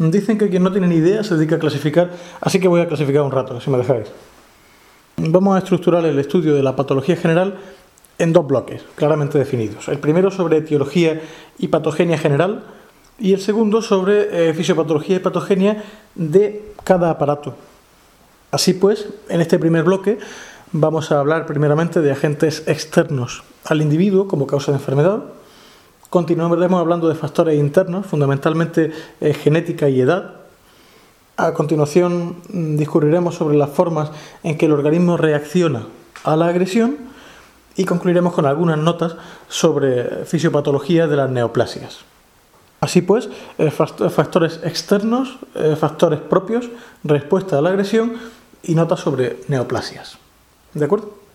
Dicen que quien no tiene ni idea se dedica a clasificar, así que voy a clasificar un rato, si me dejáis. Vamos a estructurar el estudio de la patología general en dos bloques claramente definidos. El primero sobre etiología y patogenia general y el segundo sobre eh, fisiopatología y patogenia de cada aparato. Así pues, en este primer bloque vamos a hablar primeramente de agentes externos al individuo como causa de enfermedad, Continuaremos hablando de factores internos, fundamentalmente eh, genética y edad. A continuación mm, discurriremos sobre las formas en que el organismo reacciona a la agresión y concluiremos con algunas notas sobre fisiopatología de las neoplasias. Así pues, eh, factores externos, eh, factores propios, respuesta a la agresión y notas sobre neoplasias. ¿De acuerdo?